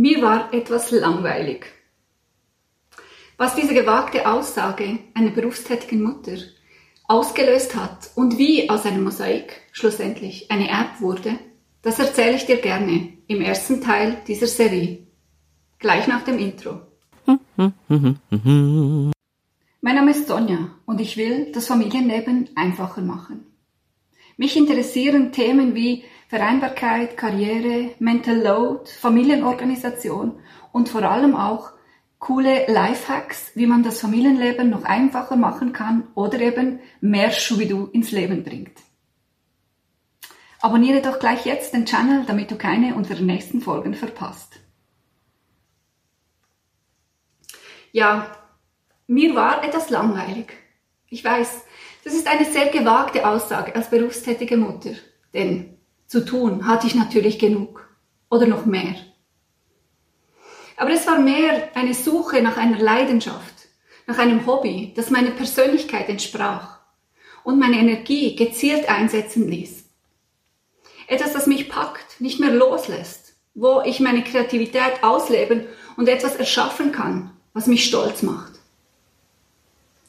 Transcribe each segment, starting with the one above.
Mir war etwas langweilig. Was diese gewagte Aussage einer berufstätigen Mutter ausgelöst hat und wie aus einem Mosaik schlussendlich eine App wurde, das erzähle ich dir gerne im ersten Teil dieser Serie. Gleich nach dem Intro. mein Name ist Sonja und ich will das Familienleben einfacher machen. Mich interessieren Themen wie Vereinbarkeit, Karriere, Mental Load, Familienorganisation und vor allem auch coole Lifehacks, wie man das Familienleben noch einfacher machen kann oder eben mehr Schubidu ins Leben bringt. Abonniere doch gleich jetzt den Channel, damit du keine unserer nächsten Folgen verpasst. Ja, mir war etwas langweilig. Ich weiß, das ist eine sehr gewagte Aussage als berufstätige Mutter, denn zu tun hatte ich natürlich genug oder noch mehr. Aber es war mehr eine Suche nach einer Leidenschaft, nach einem Hobby, das meiner Persönlichkeit entsprach und meine Energie gezielt einsetzen ließ. Etwas, das mich packt, nicht mehr loslässt, wo ich meine Kreativität ausleben und etwas erschaffen kann, was mich stolz macht.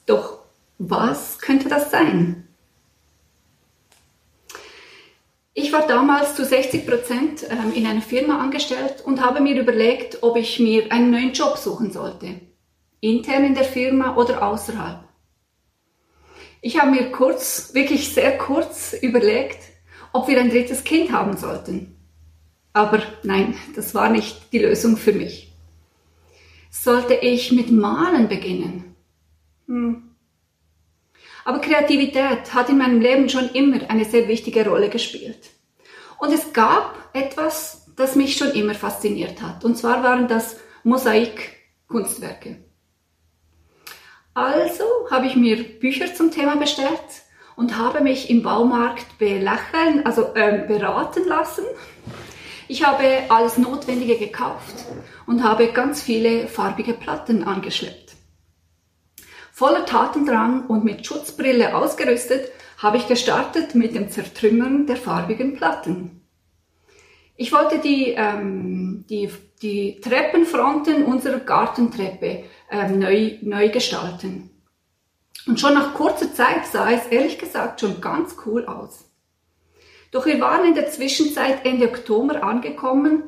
Doch was könnte das sein? Ich war damals zu 60 Prozent ähm, in einer Firma angestellt und habe mir überlegt, ob ich mir einen neuen Job suchen sollte. Intern in der Firma oder außerhalb. Ich habe mir kurz, wirklich sehr kurz überlegt, ob wir ein drittes Kind haben sollten. Aber nein, das war nicht die Lösung für mich. Sollte ich mit Malen beginnen? Hm. Aber Kreativität hat in meinem Leben schon immer eine sehr wichtige Rolle gespielt. Und es gab etwas, das mich schon immer fasziniert hat. Und zwar waren das Mosaikkunstwerke. Also habe ich mir Bücher zum Thema bestellt und habe mich im Baumarkt belächeln, also äh, beraten lassen. Ich habe alles Notwendige gekauft und habe ganz viele farbige Platten angeschleppt. Voller Tatendrang und mit Schutzbrille ausgerüstet, habe ich gestartet mit dem Zertrümmern der farbigen Platten. Ich wollte die, ähm, die, die Treppenfronten unserer Gartentreppe ähm, neu, neu gestalten. Und schon nach kurzer Zeit sah es ehrlich gesagt schon ganz cool aus. Doch wir waren in der Zwischenzeit Ende Oktober angekommen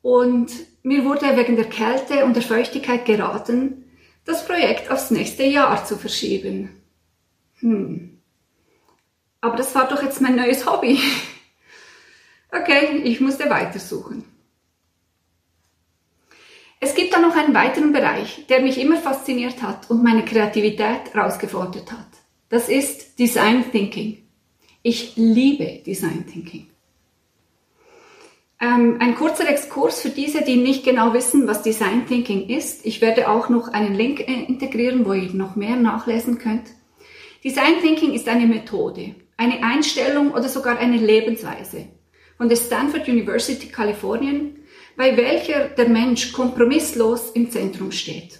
und mir wurde wegen der Kälte und der Feuchtigkeit geraten, das Projekt aufs nächste Jahr zu verschieben. Hm. Aber das war doch jetzt mein neues Hobby. Okay, ich musste weitersuchen. Es gibt da noch einen weiteren Bereich, der mich immer fasziniert hat und meine Kreativität herausgefordert hat. Das ist Design Thinking. Ich liebe Design Thinking. Ähm, ein kurzer Exkurs für diese, die nicht genau wissen, was Design Thinking ist. Ich werde auch noch einen Link äh, integrieren, wo ihr noch mehr nachlesen könnt. Design Thinking ist eine Methode, eine Einstellung oder sogar eine Lebensweise von der Stanford University Kalifornien, bei welcher der Mensch kompromisslos im Zentrum steht.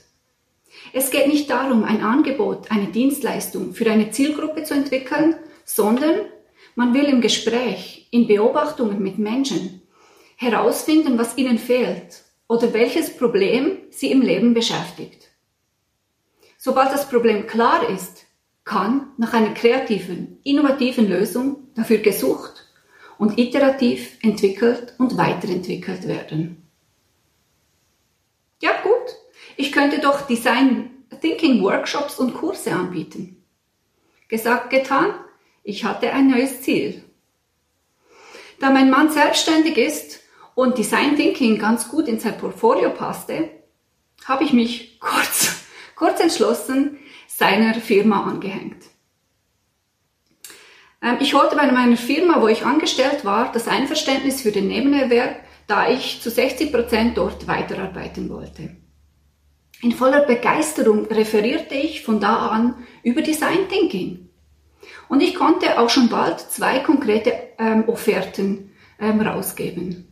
Es geht nicht darum, ein Angebot, eine Dienstleistung für eine Zielgruppe zu entwickeln, sondern man will im Gespräch, in Beobachtungen mit Menschen herausfinden, was ihnen fehlt oder welches Problem sie im Leben beschäftigt. Sobald das Problem klar ist, kann nach einer kreativen, innovativen Lösung dafür gesucht und iterativ entwickelt und weiterentwickelt werden. Ja gut, ich könnte doch Design Thinking Workshops und Kurse anbieten. Gesagt, getan, ich hatte ein neues Ziel. Da mein Mann selbstständig ist und Design Thinking ganz gut in sein Portfolio passte, habe ich mich kurz, kurz entschlossen seiner Firma angehängt. Ähm, ich holte bei meiner Firma, wo ich angestellt war, das Einverständnis für den Nebenerwerb, da ich zu 60 Prozent dort weiterarbeiten wollte. In voller Begeisterung referierte ich von da an über Design Thinking. Und ich konnte auch schon bald zwei konkrete ähm, Offerten ähm, rausgeben.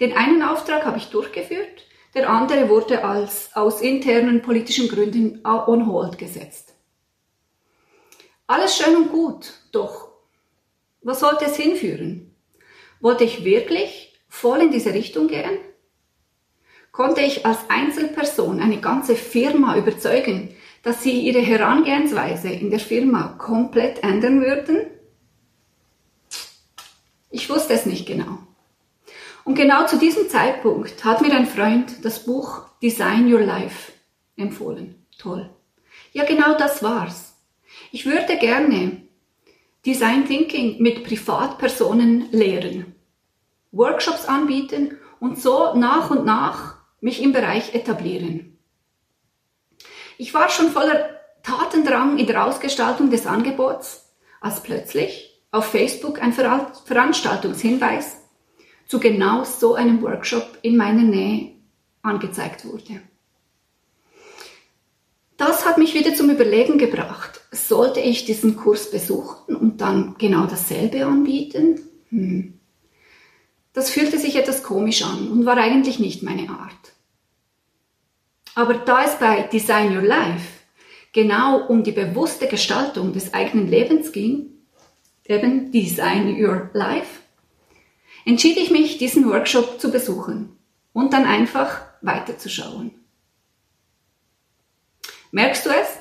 Den einen Auftrag habe ich durchgeführt, der andere wurde als aus internen politischen Gründen on hold gesetzt. Alles schön und gut, doch was sollte es hinführen? Wollte ich wirklich voll in diese Richtung gehen? konnte ich als Einzelperson eine ganze Firma überzeugen, dass sie ihre Herangehensweise in der Firma komplett ändern würden? Ich wusste es nicht genau. Und genau zu diesem Zeitpunkt hat mir ein Freund das Buch Design Your Life empfohlen. Toll. Ja, genau das war's. Ich würde gerne Design Thinking mit Privatpersonen lehren, Workshops anbieten und so nach und nach mich im Bereich etablieren. Ich war schon voller Tatendrang in der Ausgestaltung des Angebots, als plötzlich auf Facebook ein Veranstaltungshinweis zu genau so einem Workshop in meiner Nähe angezeigt wurde. Das hat mich wieder zum Überlegen gebracht. Sollte ich diesen Kurs besuchen und dann genau dasselbe anbieten? Hm. Das fühlte sich etwas komisch an und war eigentlich nicht meine Art. Aber da es bei Design Your Life genau um die bewusste Gestaltung des eigenen Lebens ging, eben Design Your Life, entschied ich mich, diesen Workshop zu besuchen und dann einfach weiterzuschauen. Merkst du es?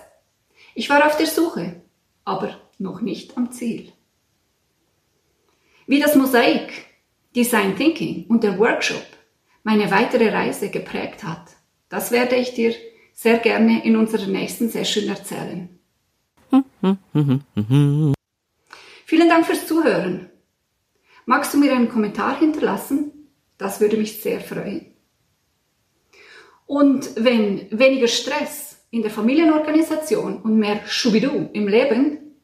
Ich war auf der Suche, aber noch nicht am Ziel. Wie das Mosaik, Design Thinking und der Workshop meine weitere Reise geprägt hat, das werde ich dir sehr gerne in unserer nächsten Session erzählen. Vielen Dank fürs Zuhören. Magst du mir einen Kommentar hinterlassen? Das würde mich sehr freuen. Und wenn weniger Stress in der Familienorganisation und mehr Schubidu im Leben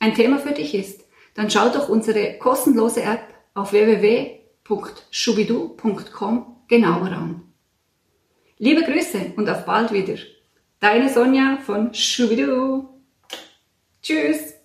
ein Thema für dich ist, dann schau doch unsere kostenlose App auf www.schubidu.com genauer an. Liebe Grüße und auf bald wieder. Deine Sonja von Schubidu. Tschüss.